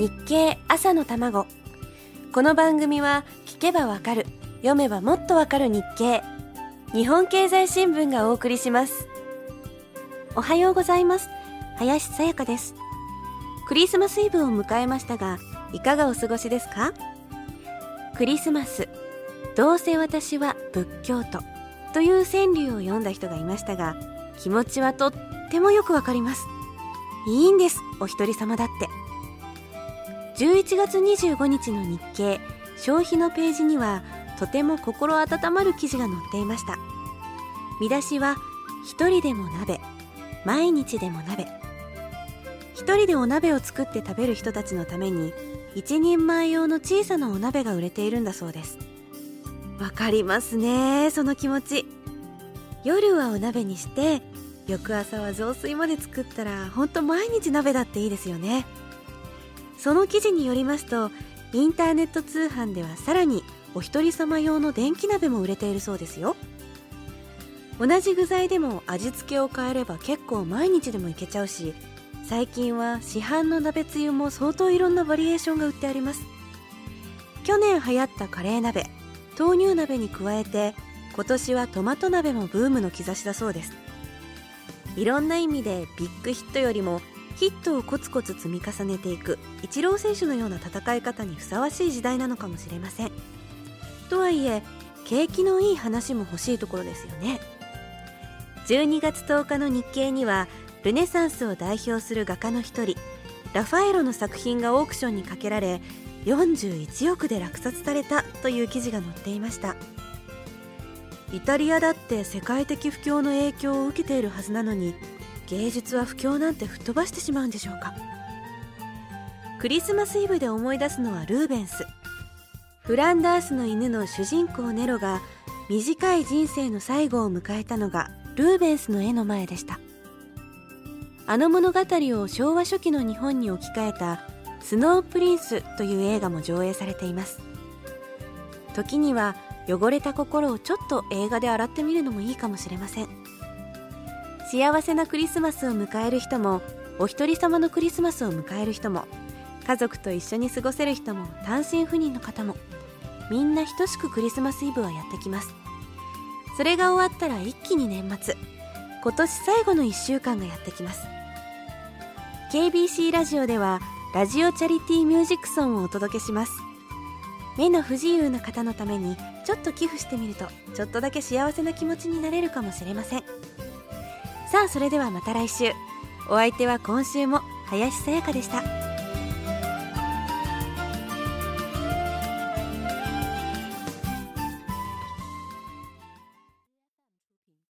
日経朝の卵。この番組は聞けばわかる読めばもっとわかる日経。日本経済新聞がお送りします。おはようございます。林さやかです。クリスマスイブを迎えましたがいかがお過ごしですか？クリスマスどうせ私は仏教徒という川柳を読んだ人がいましたが気持ちはとってもよくわかります。いいんですお一人様だって。11月25日の日経。消費のページにはとても心温まる記事が載っていました。見出しは一人でも鍋。毎日でも鍋。一人でお鍋を作って食べる人たちのために一人前用の小さなお鍋が売れているんだそうです。わかりますねその気持ち。夜はお鍋にして翌朝は雑炊まで作ったらほんと毎日鍋だっていいですよね。その記事によりますとインターネット通販ではさらにお一人様用の電気鍋も売れているそうですよ。同じ具材でも味付けを変えれば結構毎日でもいけちゃうし最近は市販の鍋つゆも相当いろんなバリエーションが売ってあります。去年流行ったカレー鍋豆乳鍋に加えて今年はトマト鍋もブームの兆しだそうです。いろんな意味でビッグヒットよりもヒットをコツコツ積み重ねていくイチロー選手のような戦い方にふさわしい時代なのかもしれません。とはいえ景気のいい話も欲しいところですよね。12月10日の日経にはルネサンスを代表する画家の一人ラファエロの作品がオークションにかけられ41億で落札されたという記事が載っていました。イタリアだって世界的不況の影響を受けているはずなのに芸術は不況なんて吹っ飛ばしてしまうんでしょうか。クリスマスイブで思い出すのはルーベンス。フランダースの犬の主人公ネロが短い人生の最後を迎えたのがルーベンスの絵の前でした。あの物語を昭和初期の日本に置き換えたスノープリンスという映画も上映されています。時には汚れた心をちょっと映画で洗ってみるのもいいかもしれません。幸せなクリスマスを迎える人もお一人様のクリスマスを迎える人も家族と一緒に過ごせる人も単身赴任の方もみんな等しくクリスマスイブはやってきます。それが終わったら一気に年末今年最後の1週間がやってきます。KBC ラジオではラジオチャリティーミュージックソンをお届けします。目の不自由な方のためにちょっと寄付してみるとちょっとだけ幸せな気持ちになれるかもしれません。さあそれではまた来週お相手は今週も林さやかでした。